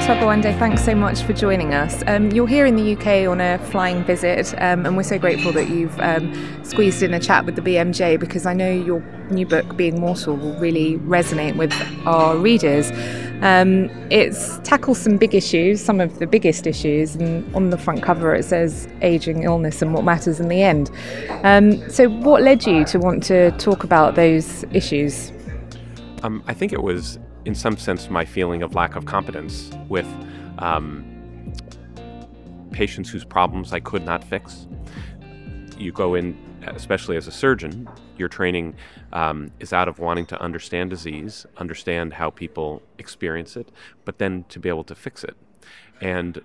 Atul Gawande, thanks so much for joining us. Um, you're here in the UK on a flying visit, um, and we're so grateful that you've um, squeezed in a chat with the BMJ because I know your new book, Being Mortal, will really resonate with our readers. Um, it tackles some big issues, some of the biggest issues, and on the front cover it says aging, illness, and what matters in the end. Um, so, what led you to want to talk about those issues? Um, I think it was in some sense, my feeling of lack of competence with um, patients whose problems I could not fix. You go in, especially as a surgeon, your training um, is out of wanting to understand disease, understand how people experience it, but then to be able to fix it. And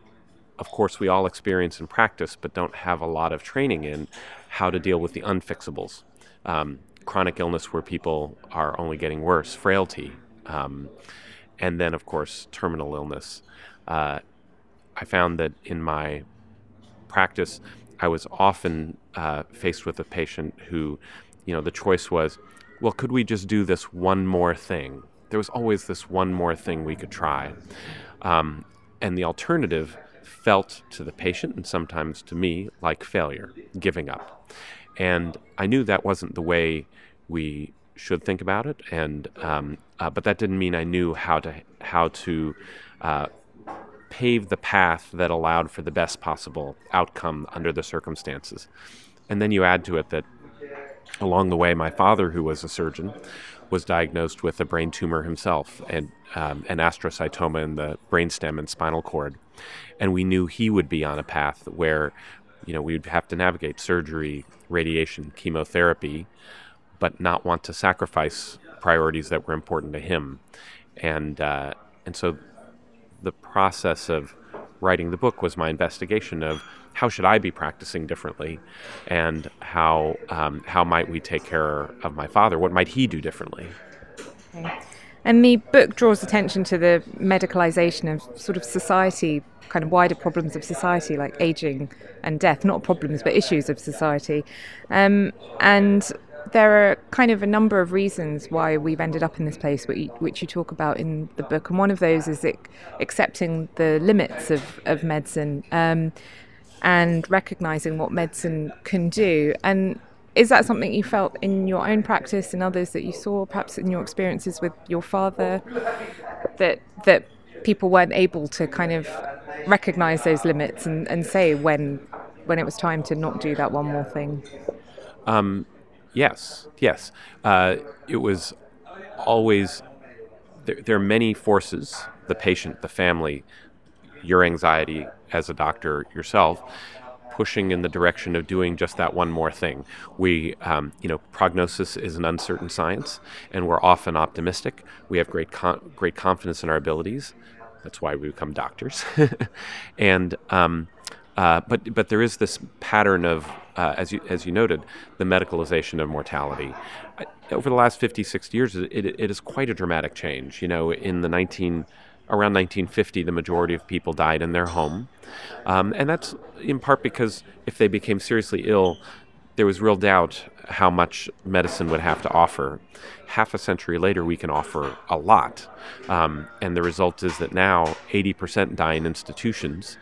of course, we all experience in practice, but don't have a lot of training in how to deal with the unfixables. Um, chronic illness where people are only getting worse, frailty, um, and then, of course, terminal illness. Uh, I found that in my practice, I was often uh, faced with a patient who, you know, the choice was, well, could we just do this one more thing? There was always this one more thing we could try. Um, and the alternative felt to the patient and sometimes to me like failure, giving up. And I knew that wasn't the way we should think about it, and um, uh, but that didn't mean I knew how to how to uh, pave the path that allowed for the best possible outcome under the circumstances. And then you add to it that along the way, my father, who was a surgeon, was diagnosed with a brain tumor himself and um, an astrocytoma in the brainstem and spinal cord, and we knew he would be on a path where. You know, we'd have to navigate surgery, radiation, chemotherapy, but not want to sacrifice priorities that were important to him. And, uh, and so the process of writing the book was my investigation of how should I be practicing differently, and how um, how might we take care of my father? What might he do differently? Okay. And the book draws attention to the medicalization of sort of society, kind of wider problems of society like aging and death, not problems but issues of society. Um, and there are kind of a number of reasons why we've ended up in this place, which you, talk about in the book. And one of those is accepting the limits of, of medicine um, and recognizing what medicine can do. And is that something you felt in your own practice and others that you saw, perhaps in your experiences with your father, that that people weren't able to kind of recognize those limits and, and say when when it was time to not do that one more thing? Um, Yes, yes. Uh, it was always, there, there, are many forces the patient, the family, your anxiety as a doctor yourself pushing in the direction of doing just that one more thing. We, um, you know, prognosis is an uncertain science, and we're often optimistic. We have great, great confidence in our abilities. That's why we become doctors. and um, uh, but but there is this pattern of, uh, as you as you noted, the medicalization of mortality. over the last 50, 60 years, it, it is quite a dramatic change. You know, in the 19 around 1950, the majority of people died in their home, um, and that's in part because if they became seriously ill, there was real doubt how much medicine would have to offer. Half a century later, we can offer a lot. Um, and the result is that now 80% die in institutions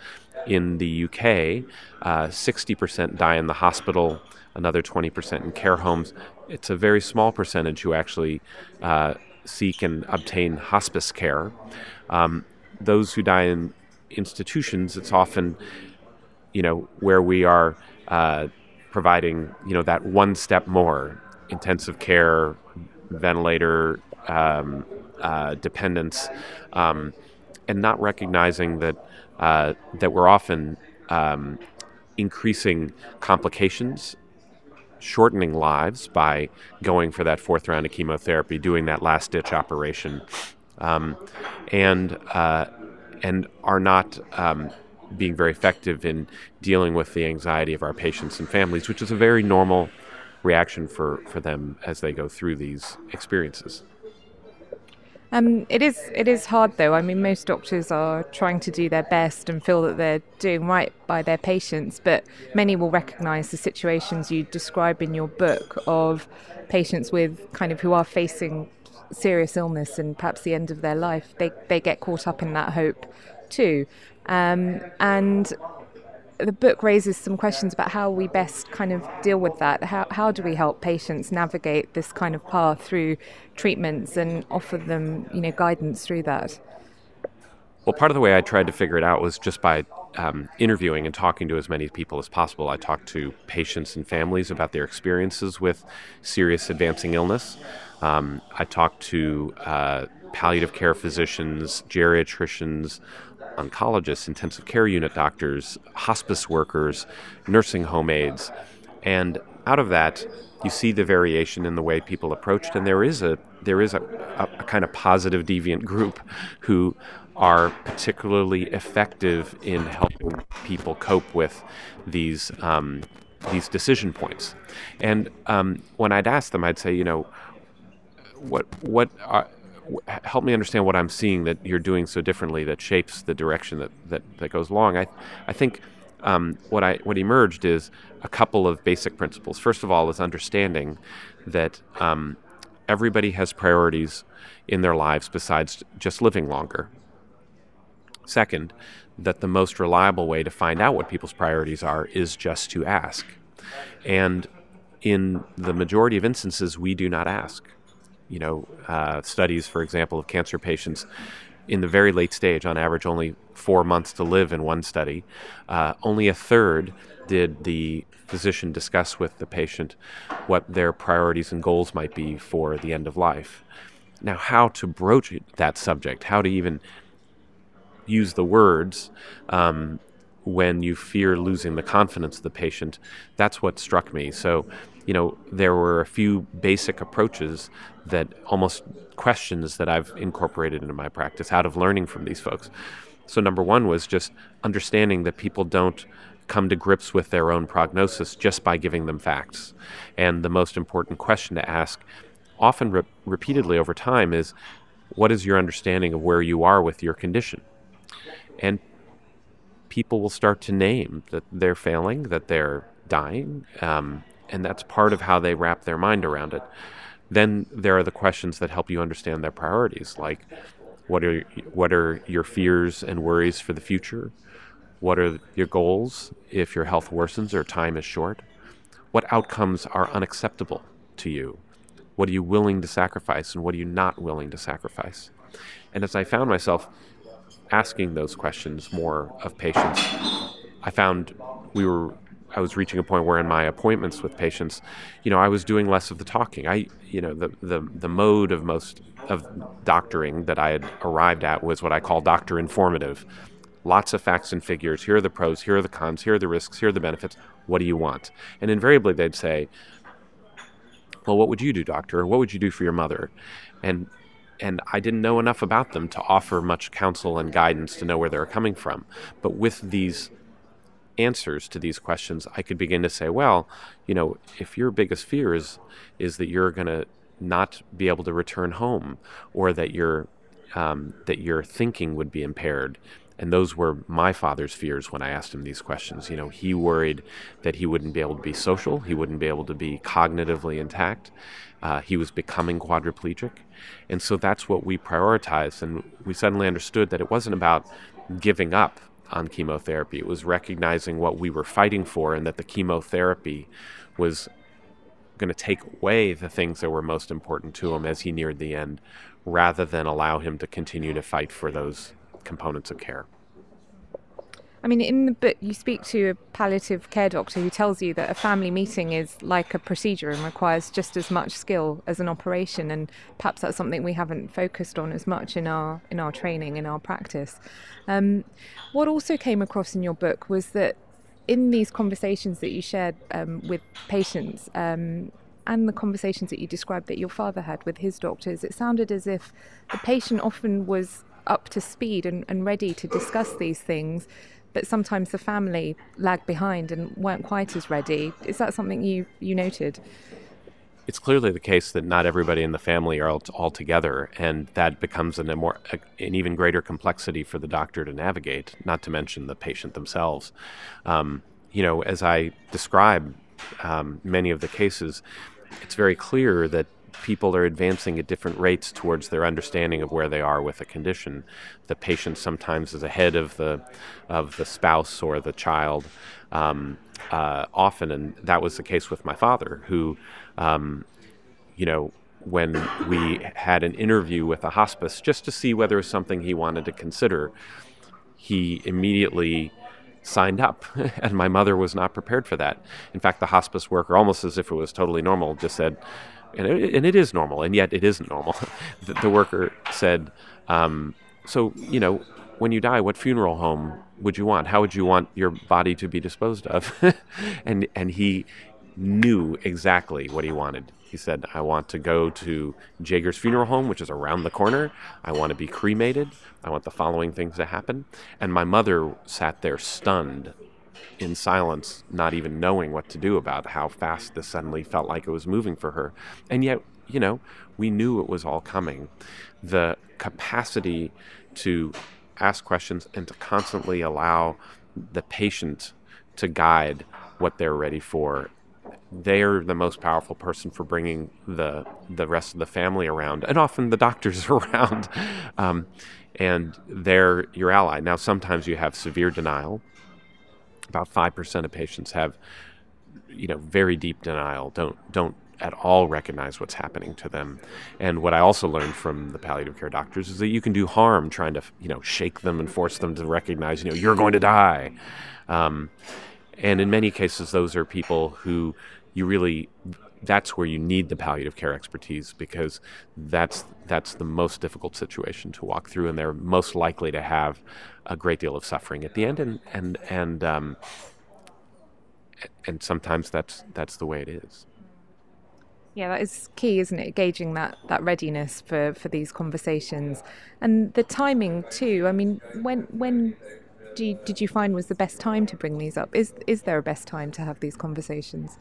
in the UK, uh, 60% die in the hospital, another 20% in care homes. It's a very small percentage who actually uh, seek and obtain hospice care. Um, those who die in institutions, it's often, you know, where we are uh, providing, you know, that one step more intensive care, ventilator um, uh, dependence, um, and not recognizing that uh, that we're often um, increasing complications, shortening lives by going for that fourth round of chemotherapy, doing that last ditch operation, um, and uh, and are not um, being very effective in dealing with the anxiety of our patients and families, which is a very normal reaction for, for them as they go through these experiences. Um, it is it is hard though. I mean, most doctors are trying to do their best and feel that they're doing right by their patients, but many will recognise the situations you describe in your book of patients with kind of who are facing serious illness and perhaps the end of their life, they, they get caught up in that hope too. Um, and the book raises some questions about how we best kind of deal with that. How, how do we help patients navigate this kind of path through treatments and offer them, you know, guidance through that? Well, part of the way I tried to figure it out was just by um, interviewing and talking to as many people as possible. I talked to patients and families about their experiences with serious advancing illness. Um, I talked to uh, palliative care physicians, geriatricians, oncologists, intensive care unit doctors, hospice workers, nursing home aides. And out of that, you see the variation in the way people approached, and there is a there is a, a, a kind of positive deviant group who are particularly effective in helping people cope with these um, these decision points. And um, when I'd ask them, I'd say, you know, what what are, help me understand what I'm seeing that you're doing so differently that shapes the direction that that, that goes along. I I think. Um, what I what emerged is a couple of basic principles. First of all, is understanding that um, everybody has priorities in their lives besides just living longer. Second, that the most reliable way to find out what people's priorities are is just to ask. And in the majority of instances, we do not ask. You know, uh, studies, for example, of cancer patients in the very late stage, on average, only four months to live in one study, uh, only a third did the physician discuss with the patient what their priorities and goals might be for the end of life. Now, how to broach that subject, how to even use the words um, when you fear losing the confidence of the patient. That's what struck me. So, you know, there were a few basic approaches that almost questions that I've incorporated into my practice out of learning from these folks. So, number one was just understanding that people don't come to grips with their own prognosis just by giving them facts. And the most important question to ask, often re- repeatedly over time, is what is your understanding of where you are with your condition? and people will start to name that they're failing, that they're dying, um, and that's part of how they wrap their mind around it. Then there are the questions that help you understand their priorities, like what are what are your fears and worries for the future? What are your goals if your health worsens or time is short? What outcomes are unacceptable to you? What are you willing to sacrifice and what are you not willing to sacrifice? And as I found myself asking those questions more of patients, I found we were I was reaching a point where in my appointments with patients, you know, I was doing less of the talking. I, you know, the the, the mode of most of doctoring that I had arrived at was what I call doctor informative. Lots of facts and figures. Here are the pros. Here are the cons. Here are the risks. Here are the benefits. What do you want? And invariably, they'd say, "Well, what would you do, doctor? What would you do for your mother?" And and I didn't know enough about them to offer much counsel and guidance to know where they were coming from. But with these answers to these questions, I could begin to say, well, you know, if your biggest fear is is that you're going to not be able to return home, or that your um, that your thinking would be impaired, and those were my father's fears when I asked him these questions. You know, he worried that he wouldn't be able to be social, he wouldn't be able to be cognitively intact, uh, he was becoming quadriplegic. And so that's what we prioritized. And we suddenly understood that it wasn't about giving up on chemotherapy, it was recognizing what we were fighting for and that the chemotherapy was going to take away the things that were most important to him as he neared the end rather than allow him to continue to fight for those components of care. I mean, in the book, you speak to a palliative care doctor who tells you that a family meeting is like a procedure and requires just as much skill as an operation, and perhaps that's something we haven't focused on as much in our in our training, in our practice. Um, what also came across in your book was that in these conversations that you shared um, with patients. Um, and the conversations that you described that your father had with his doctors, it sounded as if the patient often was up to speed and, and ready to discuss these things, but sometimes the family lagged behind and weren't quite as ready. Is that something you, you noted? It's clearly the case that not everybody in the family are all, all together, and that becomes an, a more, a, an even greater complexity for the doctor to navigate, not to mention the patient themselves. Um, you know, as I describe um, many of the cases, it's very clear that people are advancing at different rates towards their understanding of where they are with a condition. The patient sometimes is ahead of the of the spouse or the child. Um, uh, often, and that was the case with my father, who, um, you know, when we had an interview with a hospice just to see whether it was something he wanted to consider, he immediately signed up, and my mother was not prepared for that. In fact, the hospice worker, almost as if it was totally normal, just said, and it, and it is normal, and yet it isn't normal. the, the, worker said, um, "So you know, when you die, what funeral home would you want? How would you want your body to be disposed of?" and and he knew exactly what he wanted. He said, I want to go to Jager's funeral home, which is around the corner. I want to be cremated. I want the following things to happen. And my mother sat there stunned in silence, not even knowing what to do about how fast this suddenly felt like it was moving for her. And yet, you know, we knew it was all coming. The capacity to ask questions and to constantly allow the patient to guide what they're ready for they're the most powerful person for bringing the the rest of the family around, and often the doctors around, um, and they're your ally. Now, sometimes you have severe denial. About five percent of patients have, you know, very deep denial. Don't don't at all recognize what's happening to them. And what I also learned from the palliative care doctors is that you can do harm trying to, you know, shake them and force them to recognize, you know, you're going to die. Um, and in many cases, those are people who you really that's where you need the palliative care expertise because that's that's the most difficult situation to walk through, and they're most likely to have a great deal of suffering at the end, and and and um, and sometimes that's that's the way it is. Yeah, that is key, isn't it? Gauging that that readiness for for these conversations, and the timing too. I mean, when when you, did you find was the best time to bring these up? Is is there a best time to have these conversations?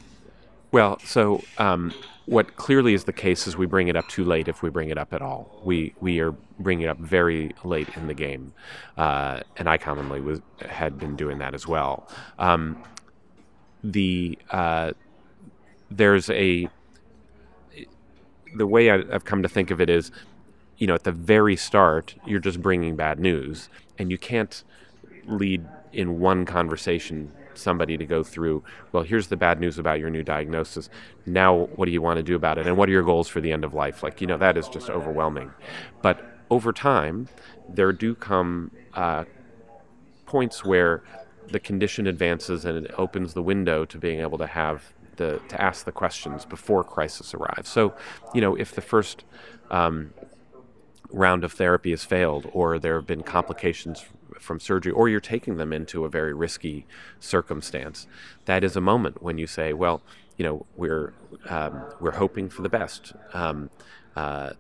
Well, so um, what clearly is the case is we bring it up too late if we bring it up at all. We we are bringing it up very late in the game, uh, and I commonly was had been doing that as well. Um, the uh, there's a the way I, I've come to think of it is, you know, at the very start, you're just bringing bad news, and you can't lead in one conversation somebody to go through well here's the bad news about your new diagnosis. Now what do you want to do about it? And what are your goals for the end of life? Like you know that is just overwhelming. But over time there do come uh, points where the condition advances and it opens the window to being able to have the to ask the questions before crisis arrives. So you know if the first um, round of therapy has failed or there have been complications from surgery or you're taking them into a very risky circumstance that is a moment when you say well you know we're um, we're hoping for the best um, uh,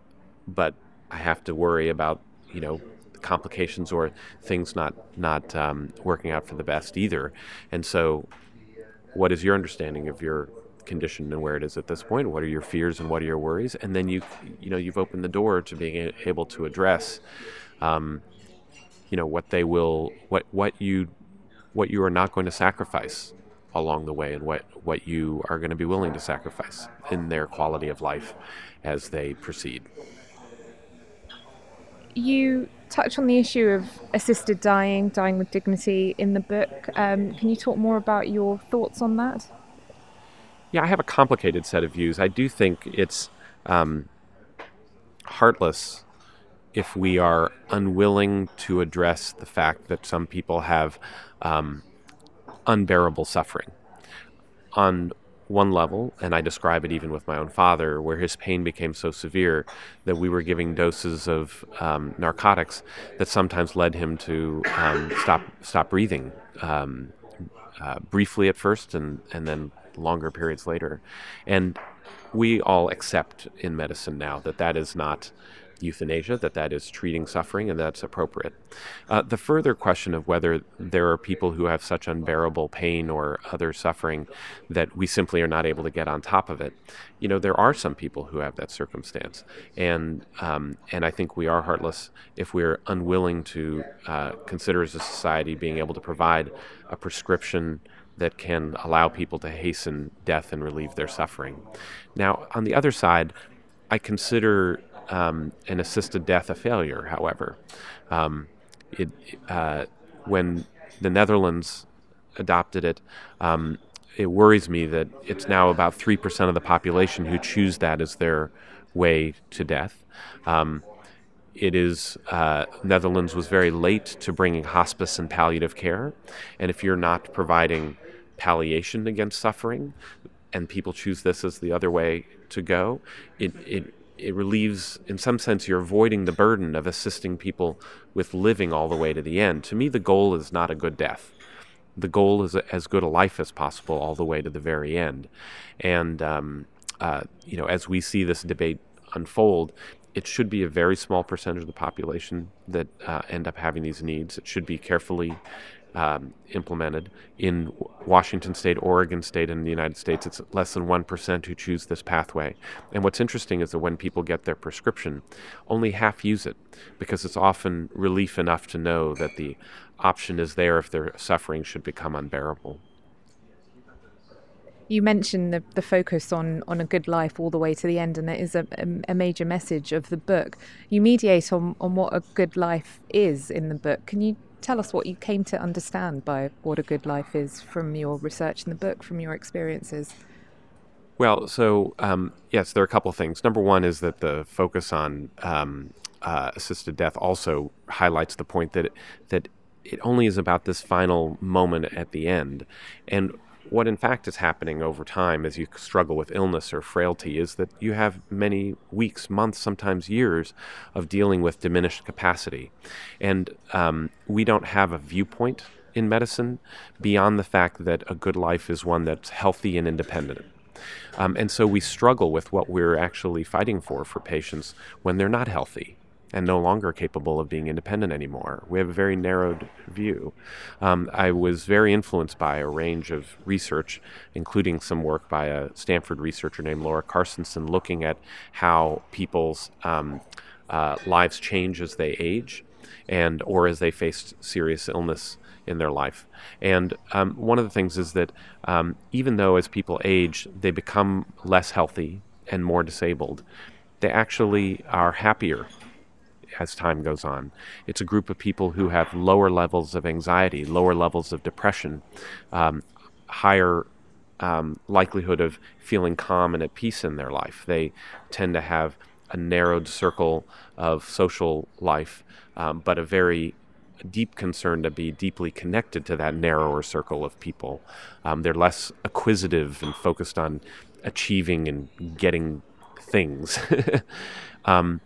but I have to worry about you know complications or things not not um, working out for the best either. And so what is your understanding of your condition and where it is at this point what are your fears and what are your worries? And then you you know you've opened the door to being able to address um, you know what they will what what you what you are not going to sacrifice along the way and what what you are going to be willing to sacrifice in their quality of life as they proceed. You touch on the issue of assisted dying dying with dignity in the book. Um, can you talk more about your thoughts on that yeah i have a complicated set of views i do think it's um, heartless if we are unwilling to address the fact that some people have um, unbearable suffering. On one level, and I describe it even with my own father, where his pain became so severe that we were giving doses of um, narcotics that sometimes led him to um, stop stop breathing um, uh, briefly at first, and and then longer periods later. And we all accept in medicine now that that is not euthanasia, that that is treating suffering, and that's appropriate. Uh, the further question of whether there are people who have such unbearable pain or other suffering that we simply are not able to get on top of it, you know, there are some people who have that circumstance, and um, and I think we are heartless if we're unwilling to uh, consider as a society being able to provide a prescription that can allow people to hasten death and relieve their suffering. Now, on the other side, I consider um, an assisted death a failure. However, um, it, uh, when the Netherlands adopted it, um, it worries me that it's now about 3% of the population who choose that as their way to death. Um, it is, uh, Netherlands was very late to bringing hospice and palliative care. And if you're not providing palliation against suffering, and people choose this as the other way to go, it, it, it relieves, in some sense, you're avoiding the burden of assisting people with living all the way to the end. To me, the goal is not a good death the goal is as good a life as possible all the way to the very end. And um, uh, you know, as we see this debate unfold, it should be a very small percentage of the population that uh, end up having these needs. It should be carefully um, implemented. In Washington State, Oregon State, and the United States, it's less than 1% who choose this pathway. And what's interesting is that when people get their prescription, only half use it because it's often relief enough to know that the option is there if their suffering should become unbearable. You mentioned the, the focus on, on a good life all the way to the end, and it is a, a, major message of the book. You mediate on, on what a good life is in the book. Can you tell us what you came to understand by what a good life is from your research in the book, from your experiences? Well, so um, yes, there are a couple of things. Number one is that the focus on um, uh, assisted death also highlights the point that it, that it only is about this final moment at the end, and what in fact is happening over time as you struggle with illness or frailty is that you have many weeks, months, sometimes years of dealing with diminished capacity. And um, we don't have a viewpoint in medicine beyond the fact that a good life is one that's healthy and independent. Um, and so we struggle with what we're actually fighting for for patients when they're not healthy and no longer capable of being independent anymore. We have a very narrowed view. Um, I was very influenced by a range of research, including some work by a Stanford researcher named Laura Carstensen, looking at how people's um, uh, lives change as they age and or as they face serious illness in their life. And um, one of the things is that um, even though as people age, they become less healthy and more disabled, they actually are happier as time goes on. It's a group of people who have lower levels of anxiety, lower levels of depression, um, higher um, likelihood of feeling calm and at peace in their life. They tend to have a narrowed circle of social life, um, but a very deep concern to be deeply connected to that narrower circle of people. Um, they're less acquisitive and focused on achieving and getting things. um,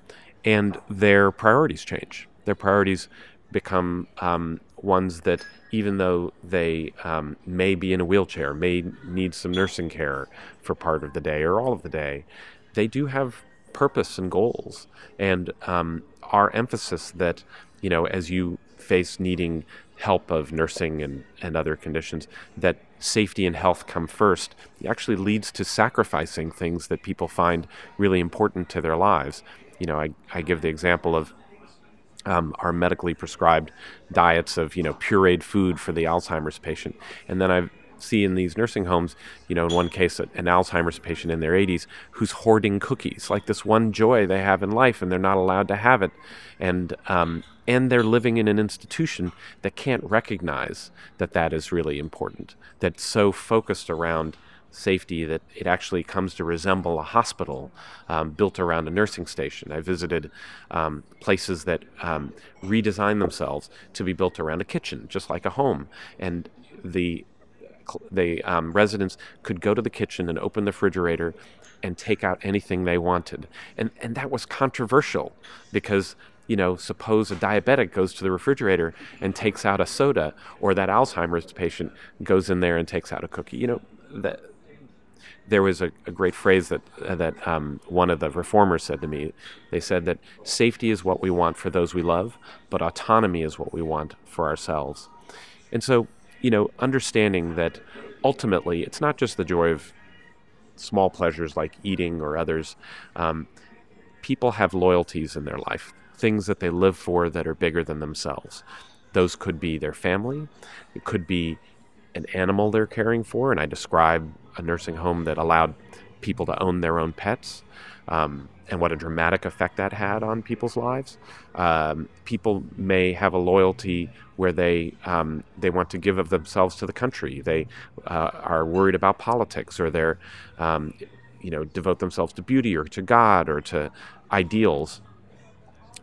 and their priorities change. Their priorities become um, ones that, even though they um, may be in a wheelchair, may need some nursing care for part of the day or all of the day, they do have purpose and goals. And um, our emphasis that, you know, as you face needing help of nursing and, and other conditions, that safety and health come first actually leads to sacrificing things that people find really important to their lives you know, I, I give the example of um, our medically prescribed diets of, you know, pureed food for the Alzheimer's patient. And then I see in these nursing homes, you know, in one case, an Alzheimer's patient in their 80s who's hoarding cookies, like this one joy they have in life, and they're not allowed to have it. And, um, and they're living in an institution that can't recognize that that is really important, that's so focused around safety that it actually comes to resemble a hospital um, built around a nursing station. I visited um, places that um, redesign themselves to be built around a kitchen, just like a home, and the the um, residents could go to the kitchen and open the refrigerator and take out anything they wanted, and and that was controversial because you know, suppose a diabetic goes to the refrigerator and takes out a soda, or that Alzheimer's patient goes in there and takes out a cookie. You know, that there was a, a great phrase that uh, that um, one of the reformers said to me. They said that safety is what we want for those we love, but autonomy is what we want for ourselves. And so, you know, understanding that ultimately it's not just the joy of small pleasures like eating or others. Um, people have loyalties in their life, things that they live for that are bigger than themselves. Those could be their family. It could be an animal they're caring for, and I describe a nursing home that allowed people to own their own pets. um, and what a dramatic effect that had on people's lives. Um, people may have a loyalty where they um, they want to give of themselves to the country. They uh, are worried about politics, or they're um, you know devote themselves to beauty or to God or to ideals.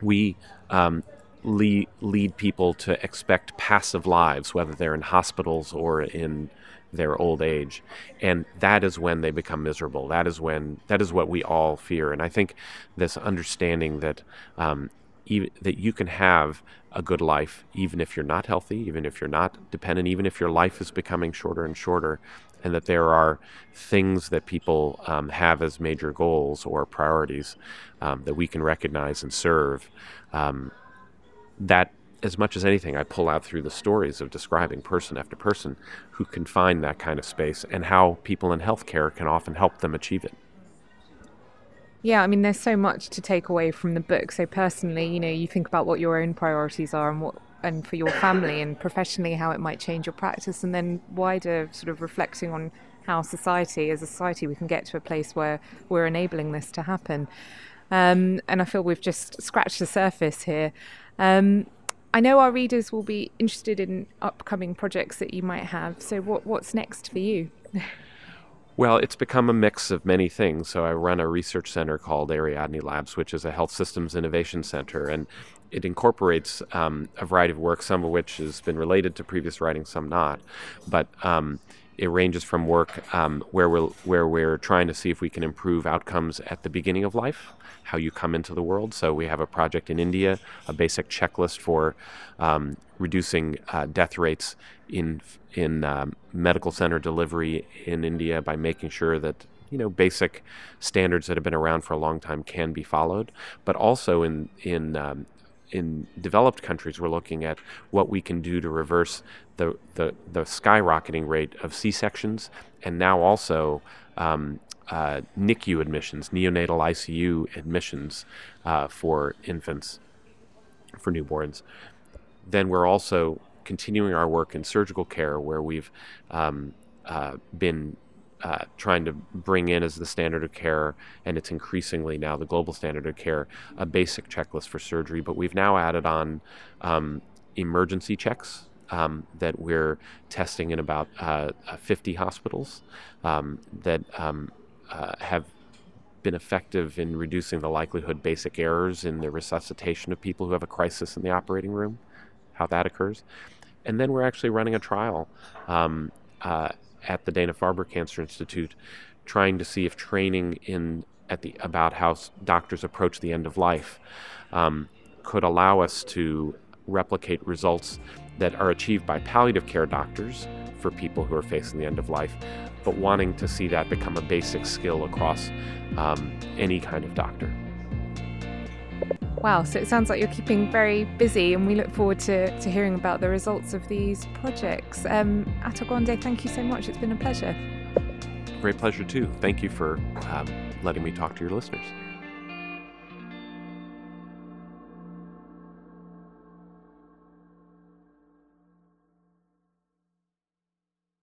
We um, lead, lead people to expect passive lives, whether they're in hospitals or in their old age. And that is when they become miserable. That is when that is what we all fear. And i think this understanding that um, even, that you can have a good life even if you're not healthy even if you're not dependent even if your life is becoming shorter and shorter and that there are things that people um, have as major goals or priorities um, that we can recognize and serve um, that as much as anything, I pull out through the stories of describing person after person who can find that kind of space and how people in healthcare can often help them achieve it. Yeah, I mean, there's so much to take away from the book. So personally, you know, you think about what your own priorities are and what, and for your family and professionally, how it might change your practice, and then wider sort of reflecting on how society, as a society, we can get to a place where we're enabling this to happen. Um, and I feel we've just scratched the surface here. Um, I know our readers will be interested in upcoming projects that you might have. So, what, what's next for you? Well, it's become a mix of many things. So, I run a research center called Ariadne Labs, which is a health systems innovation center, and it incorporates um, a variety of work, some of which has been related to previous writing, some not. But um, it ranges from work um, where we're where we're trying to see if we can improve outcomes at the beginning of life, how you come into the world. So we have a project in India, a basic checklist for um, reducing uh, death rates in in um, medical center delivery in India by making sure that you know basic standards that have been around for a long time can be followed, but also in in um, in developed countries, we're looking at what we can do to reverse the, the, the skyrocketing rate of C sections and now also um, uh, NICU admissions, neonatal ICU admissions uh, for infants, for newborns. Then we're also continuing our work in surgical care where we've um, uh, been uh, trying to bring in as the standard of care, and it's increasingly now the global standard of care, a basic checklist for surgery. But we've now added on um, emergency checks um, that we're testing in about uh, 50 hospitals um, that um, uh, have been effective in reducing the likelihood basic errors in the resuscitation of people who have a crisis in the operating room, how that occurs. And then we're actually running a trial um, uh, at the Dana Farber Cancer Institute, trying to see if training in at the about how doctors approach the end of life um, could allow us to replicate results that are achieved by palliative care doctors for people who are facing the end of life, but wanting to see that become a basic skill across um, any kind of doctor. Wow, so it sounds like you're keeping very busy, and we look forward to, to hearing about the results of these projects. Um, thank you so much. It's been a pleasure. Great pleasure, too. Thank you for um, letting me talk to your listeners.